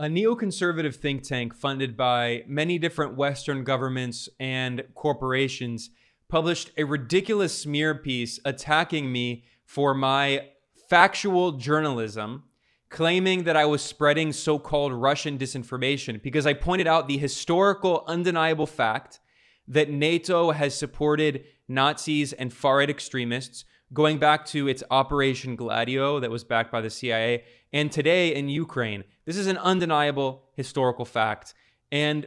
A neoconservative think tank funded by many different Western governments and corporations published a ridiculous smear piece attacking me for my factual journalism, claiming that I was spreading so called Russian disinformation because I pointed out the historical, undeniable fact that NATO has supported Nazis and far right extremists going back to its Operation Gladio that was backed by the CIA and today in Ukraine. This is an undeniable historical fact. And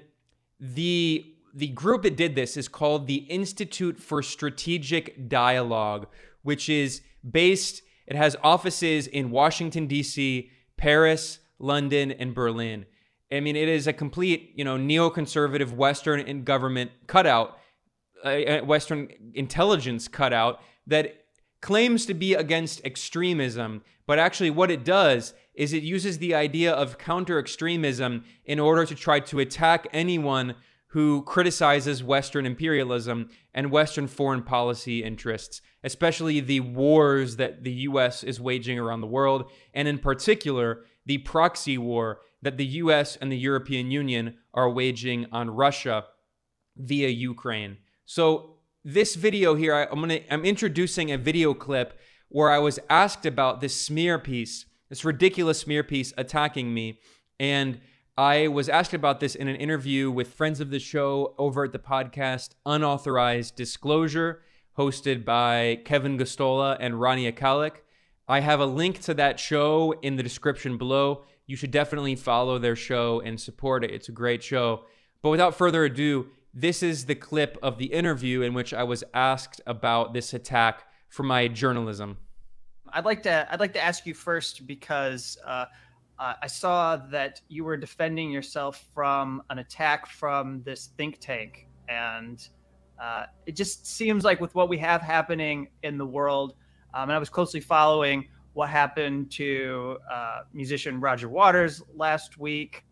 the the group that did this is called the Institute for Strategic Dialogue, which is based it has offices in Washington D.C., Paris, London, and Berlin. I mean, it is a complete, you know, neoconservative Western government cutout, uh, Western intelligence cutout that claims to be against extremism, but actually what it does is it uses the idea of counter extremism in order to try to attack anyone who criticizes Western imperialism and Western foreign policy interests, especially the wars that the US is waging around the world, and in particular, the proxy war that the US and the European Union are waging on Russia via Ukraine. So this video here, I, am gonna I'm introducing a video clip where I was asked about this smear piece, this ridiculous smear piece attacking me, and I was asked about this in an interview with friends of the show over at the podcast Unauthorized Disclosure, hosted by Kevin Gosztola and Rania Khalek. I have a link to that show in the description below. You should definitely follow their show and support it. It's a great show. But without further ado, this is the clip of the interview in which I was asked about this attack for my journalism. I'd like to I'd like to ask you first because uh, uh, I saw that you were defending yourself from an attack from this think tank, and uh, it just seems like with what we have happening in the world, um, and I was closely following what happened to uh, musician Roger Waters last week,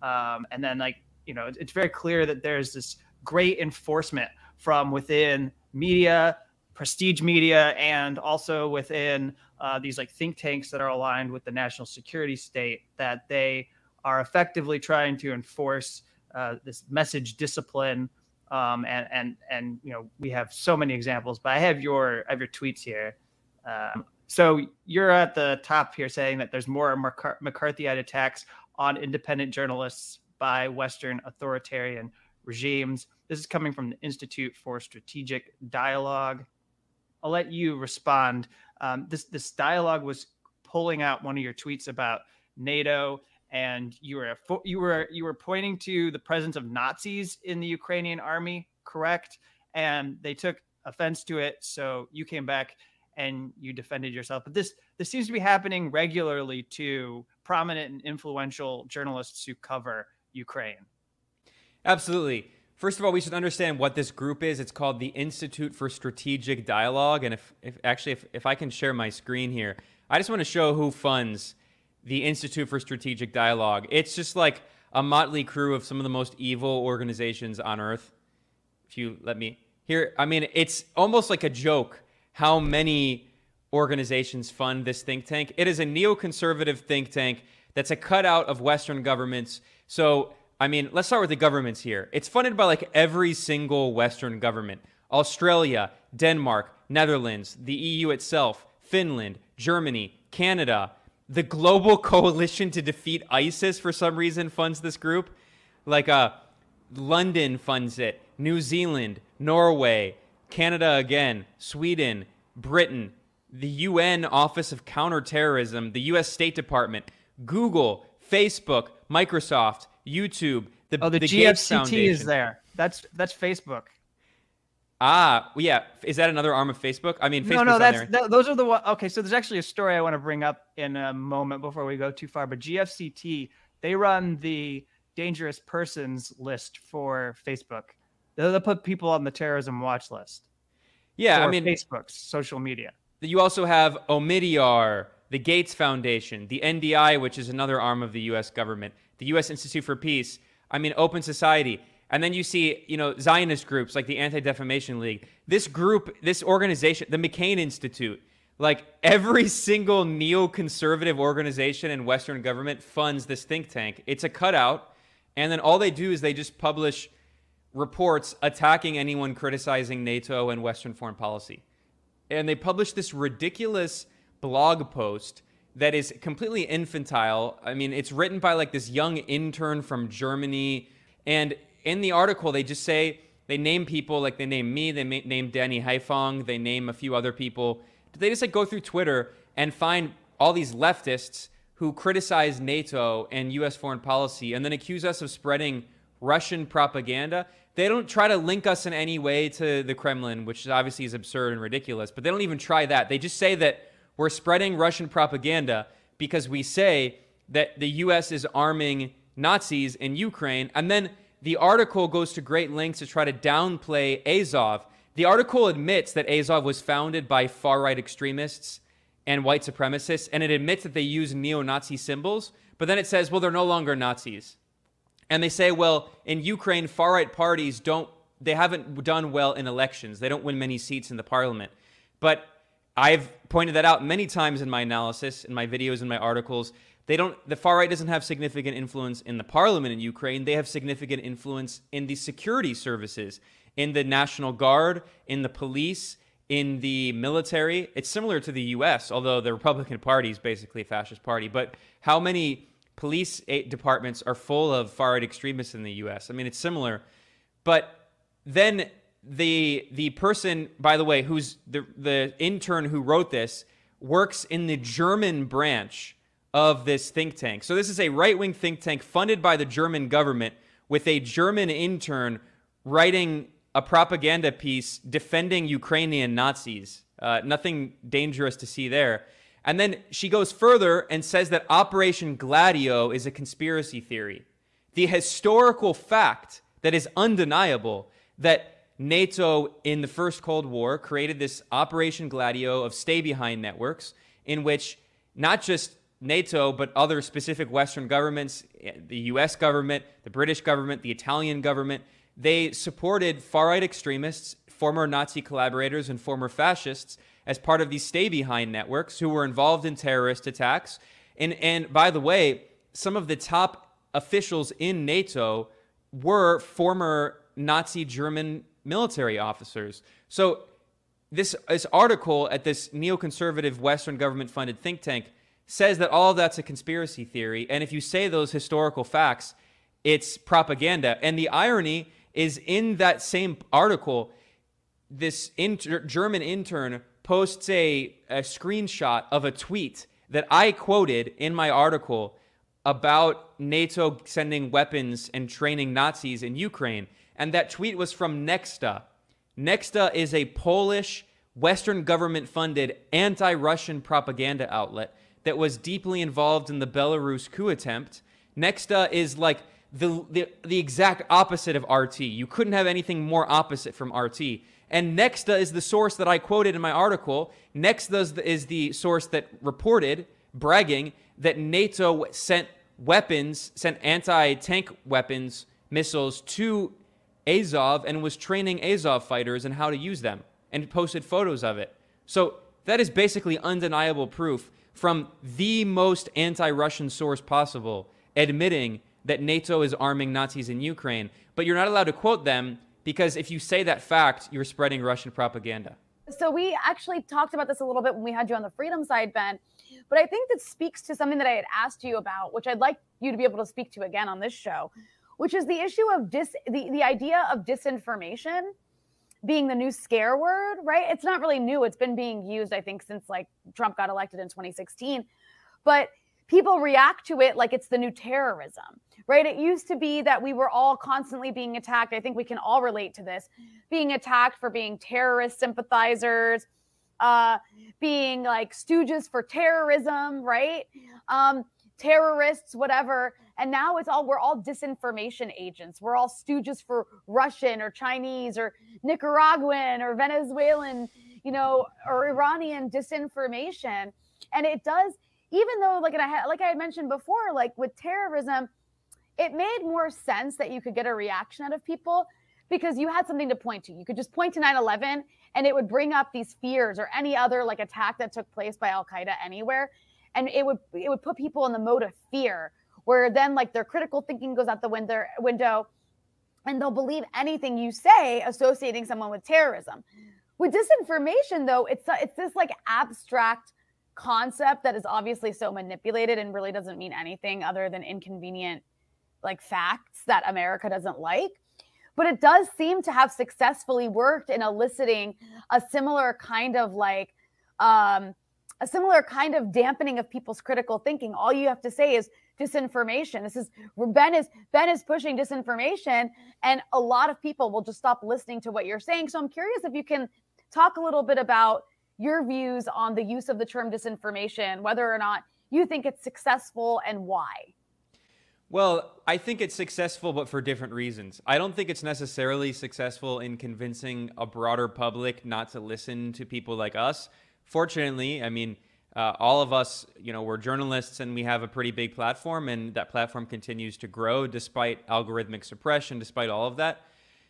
um, and then like you know, it's very clear that there's this great enforcement from within media, prestige media, and also within uh, these like think tanks that are aligned with the national security state that they are effectively trying to enforce uh, this message discipline. Um, and and and you know we have so many examples, but I have your I have your tweets here. Um, so you're at the top here saying that there's more McCarthyite attacks on independent journalists by Western authoritarian regimes. This is coming from the Institute for Strategic Dialogue. I'll let you respond. Um, this this dialogue was pulling out one of your tweets about NATO, and you were you were you were pointing to the presence of Nazis in the Ukrainian army, correct? And they took offense to it, so you came back and you defended yourself. But this this seems to be happening regularly to prominent and influential journalists who cover Ukraine. Absolutely. First of all, we should understand what this group is. It's called the Institute for Strategic Dialogue. And if, if actually, if, if I can share my screen here, I just want to show who funds the Institute for Strategic Dialogue. It's just like a motley crew of some of the most evil organizations on earth. If you let me here, I mean, it's almost like a joke how many organizations fund this think tank. It is a neoconservative think tank that's a cutout of Western governments so, I mean, let's start with the governments here. It's funded by like every single Western government Australia, Denmark, Netherlands, the EU itself, Finland, Germany, Canada. The Global Coalition to Defeat ISIS, for some reason, funds this group. Like, uh, London funds it, New Zealand, Norway, Canada again, Sweden, Britain, the UN Office of Counterterrorism, the US State Department, Google, Facebook, Microsoft, YouTube, the oh the, the GFCT is there. That's that's Facebook. Ah, yeah. Is that another arm of Facebook? I mean, Facebook's no, no. That's that, those are the one. Okay, so there's actually a story I want to bring up in a moment before we go too far. But GFCT they run the dangerous persons list for Facebook. They'll put people on the terrorism watch list. Yeah, I mean Facebook's social media. You also have Omidyar, the Gates Foundation, the NDI, which is another arm of the U.S. government, the U.S. Institute for Peace. I mean, Open Society. And then you see, you know, Zionist groups like the Anti Defamation League. This group, this organization, the McCain Institute, Like every single neoconservative organization in Western government funds this think tank. It's a cutout. And then all they do is they just publish reports attacking anyone criticizing NATO and Western foreign policy. And they publish this ridiculous blog post that is completely infantile. I mean, it's written by like this young intern from Germany. And in the article, they just say, they name people like they name me, they name Danny Haiphong, they name a few other people. They just like go through Twitter and find all these leftists who criticize NATO and US foreign policy and then accuse us of spreading Russian propaganda. They don't try to link us in any way to the Kremlin, which obviously is absurd and ridiculous, but they don't even try that. They just say that we're spreading Russian propaganda because we say that the US is arming Nazis in Ukraine. And then the article goes to great lengths to try to downplay Azov. The article admits that Azov was founded by far right extremists and white supremacists, and it admits that they use neo Nazi symbols, but then it says, well, they're no longer Nazis. And they say, well, in Ukraine, far right parties don't, they haven't done well in elections. They don't win many seats in the parliament. But I've pointed that out many times in my analysis, in my videos, in my articles. They don't, the far right doesn't have significant influence in the parliament in Ukraine. They have significant influence in the security services, in the National Guard, in the police, in the military. It's similar to the US, although the Republican Party is basically a fascist party. But how many police departments are full of far right extremists in the US? I mean, it's similar. But then the the person, by the way, who's the the intern who wrote this, works in the German branch of this think tank. So this is a right wing think tank funded by the German government with a German intern writing a propaganda piece defending Ukrainian Nazis. Uh, nothing dangerous to see there. And then she goes further and says that Operation Gladio is a conspiracy theory. The historical fact that is undeniable that NATO in the First Cold War created this Operation Gladio of stay behind networks in which not just NATO, but other specific Western governments, the US government, the British government, the Italian government, they supported far right extremists, former Nazi collaborators, and former fascists as part of these stay behind networks who were involved in terrorist attacks. And, and by the way, some of the top officials in NATO were former Nazi German military officers. So this, this article at this neoconservative Western government funded think tank says that all that's a conspiracy theory. And if you say those historical facts, it's propaganda. And the irony is in that same article, this inter- German intern posts a, a screenshot of a tweet that I quoted in my article about NATO sending weapons and training Nazis in Ukraine. And that tweet was from Nexta. Nexta is a Polish, Western government funded anti Russian propaganda outlet that was deeply involved in the Belarus coup attempt. Nexta is like the, the, the exact opposite of RT. You couldn't have anything more opposite from RT. And Nexta is the source that I quoted in my article. Nexta is the, is the source that reported, bragging, that NATO sent weapons, sent anti tank weapons, missiles to Azov and was training Azov fighters and how to use them and posted photos of it. So that is basically undeniable proof from the most anti Russian source possible admitting that NATO is arming Nazis in Ukraine, but you're not allowed to quote them because if you say that fact, you're spreading Russian propaganda. So we actually talked about this a little bit when we had you on the freedom side, Ben. But I think that speaks to something that I had asked you about, which I'd like you to be able to speak to again on this show, which is the issue of dis the, the idea of disinformation being the new scare word, right? It's not really new. It's been being used, I think, since like Trump got elected in 2016. But people react to it like it's the new terrorism, right? It used to be that we were all constantly being attacked. I think we can all relate to this being attacked for being terrorist sympathizers, uh, being like stooges for terrorism, right? Um, terrorists, whatever. And now it's all, we're all disinformation agents. We're all stooges for Russian or Chinese or Nicaraguan or Venezuelan, you know, or Iranian disinformation. And it does, even though like and I had like I had mentioned before, like with terrorism, it made more sense that you could get a reaction out of people because you had something to point to. You could just point to 9 11 and it would bring up these fears or any other like attack that took place by Al Qaeda anywhere. And it would it would put people in the mode of fear where then like their critical thinking goes out the window window and they'll believe anything you say associating someone with terrorism. With disinformation though, it's it's this like abstract concept that is obviously so manipulated and really doesn't mean anything other than inconvenient like facts that America doesn't like but it does seem to have successfully worked in eliciting a similar kind of like um, a similar kind of dampening of people's critical thinking. All you have to say is disinformation. This is Ben is Ben is pushing disinformation, and a lot of people will just stop listening to what you're saying. So I'm curious if you can talk a little bit about your views on the use of the term disinformation, whether or not you think it's successful and why. Well, I think it's successful, but for different reasons. I don't think it's necessarily successful in convincing a broader public not to listen to people like us. Fortunately, I mean, uh, all of us, you know, we're journalists and we have a pretty big platform, and that platform continues to grow despite algorithmic suppression, despite all of that.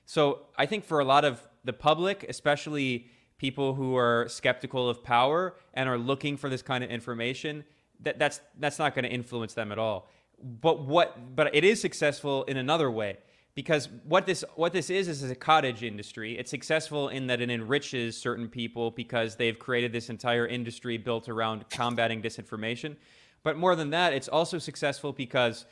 So I think for a lot of the public, especially people who are skeptical of power and are looking for this kind of information, that, that's that's not going to influence them at all but what but it is successful in another way because what this what this is is a cottage industry. It's successful in that it enriches certain people because they've created this entire industry built around combating disinformation. But more than that, it's also successful because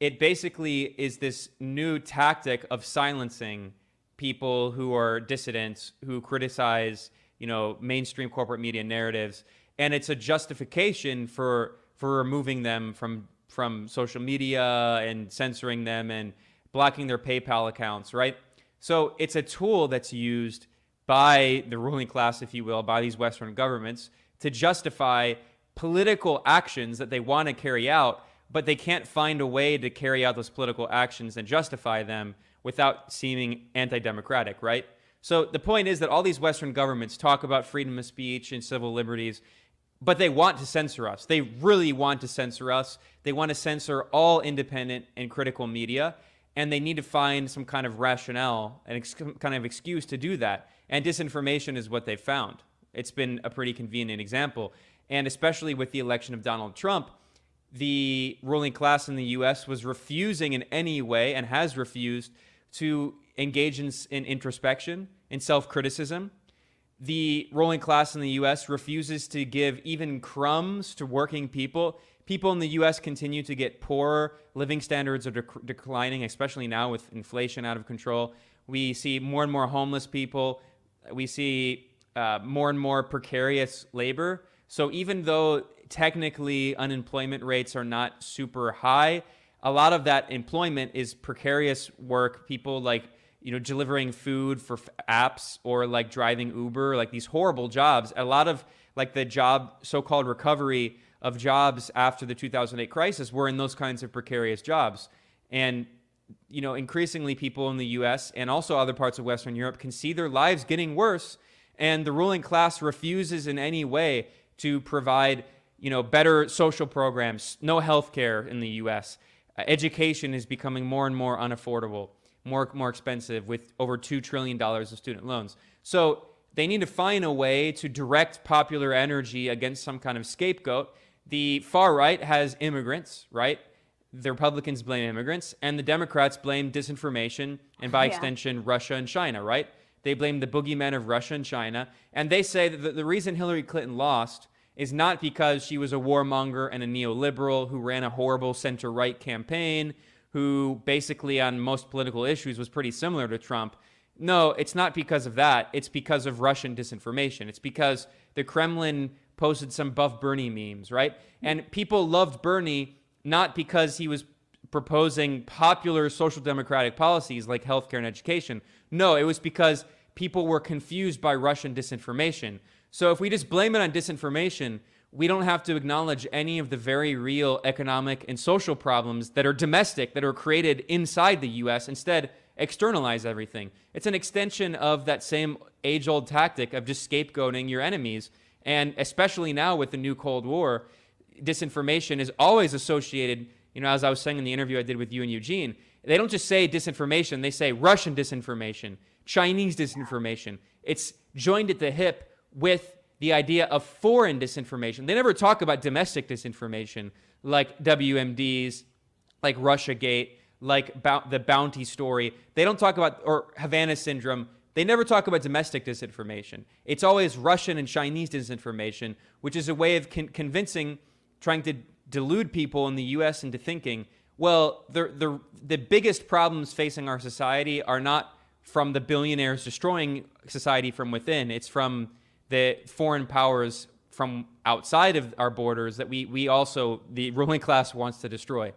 it basically is this new tactic of silencing people who are dissidents who criticize, you know, mainstream corporate media narratives and it's a justification for for removing them from from social media and censoring them and blocking their PayPal accounts, right? So it's a tool that's used by the ruling class, if you will, by these Western governments to justify political actions that they want to carry out, but they can't find a way to carry out those political actions and justify them without seeming anti democratic, right? So the point is that all these Western governments talk about freedom of speech and civil liberties, but they want to censor us. They really want to censor us. They want to censor all independent and critical media, and they need to find some kind of rationale and ex- kind of excuse to do that. And disinformation is what they found. It's been a pretty convenient example. And especially with the election of Donald Trump, the ruling class in the US was refusing in any way and has refused to engage in, in introspection, in self criticism, the ruling class in the US refuses to give even crumbs to working people. People in the US continue to get poorer. Living standards are dec- declining, especially now with inflation out of control. We see more and more homeless people. We see uh, more and more precarious labor. So even though technically unemployment rates are not super high, a lot of that employment is precarious work. People like you know, delivering food for f- apps or like driving Uber, like these horrible jobs. A lot of like the job, so called recovery of jobs after the 2008 crisis were in those kinds of precarious jobs. And, you know, increasingly people in the US and also other parts of Western Europe can see their lives getting worse. And the ruling class refuses in any way to provide, you know, better social programs, no health care in the US. Uh, education is becoming more and more unaffordable more more expensive with over two trillion dollars of student loans. So they need to find a way to direct popular energy against some kind of scapegoat. The far right has immigrants, right? The Republicans blame immigrants, and the Democrats blame disinformation and, by yeah. extension, Russia and China, right? They blame the boogeymen of Russia and China, and they say that the, the reason Hillary Clinton lost is not because she was a warmonger and a neoliberal who ran a horrible center right campaign who basically on most political issues was pretty similar to Trump. No, it's not because of that. It's because of Russian disinformation. It's because the Kremlin posted some buff Bernie memes, right? And people loved Bernie not because he was proposing popular social democratic policies like healthcare and education. No, it was because people were confused by Russian disinformation. So if we just blame it on disinformation, we don't have to acknowledge any of the very real economic and social problems that are domestic, that are created inside the US. Instead, externalize everything. It's an extension of that same age old tactic of just scapegoating your enemies. And especially now with the new Cold War, disinformation is always associated you know, as I was saying in the interview I did with you and Eugene, they don't just say disinformation, they say Russian disinformation, Chinese disinformation. It's joined at the hip with the idea of foreign disinformation. They never talk about domestic disinformation like WMDs, like Russiagate, like the Bounty story. They don't talk about, or Havana syndrome. They never talk about domestic disinformation. It's always Russian and Chinese disinformation, which is a way of con- convincing, trying to delude people in the US into thinking, well, the, the, the biggest problems facing our society are not from the billionaires destroying society from within, it's from the foreign powers from outside of our borders that we, we also, the ruling class wants to destroy.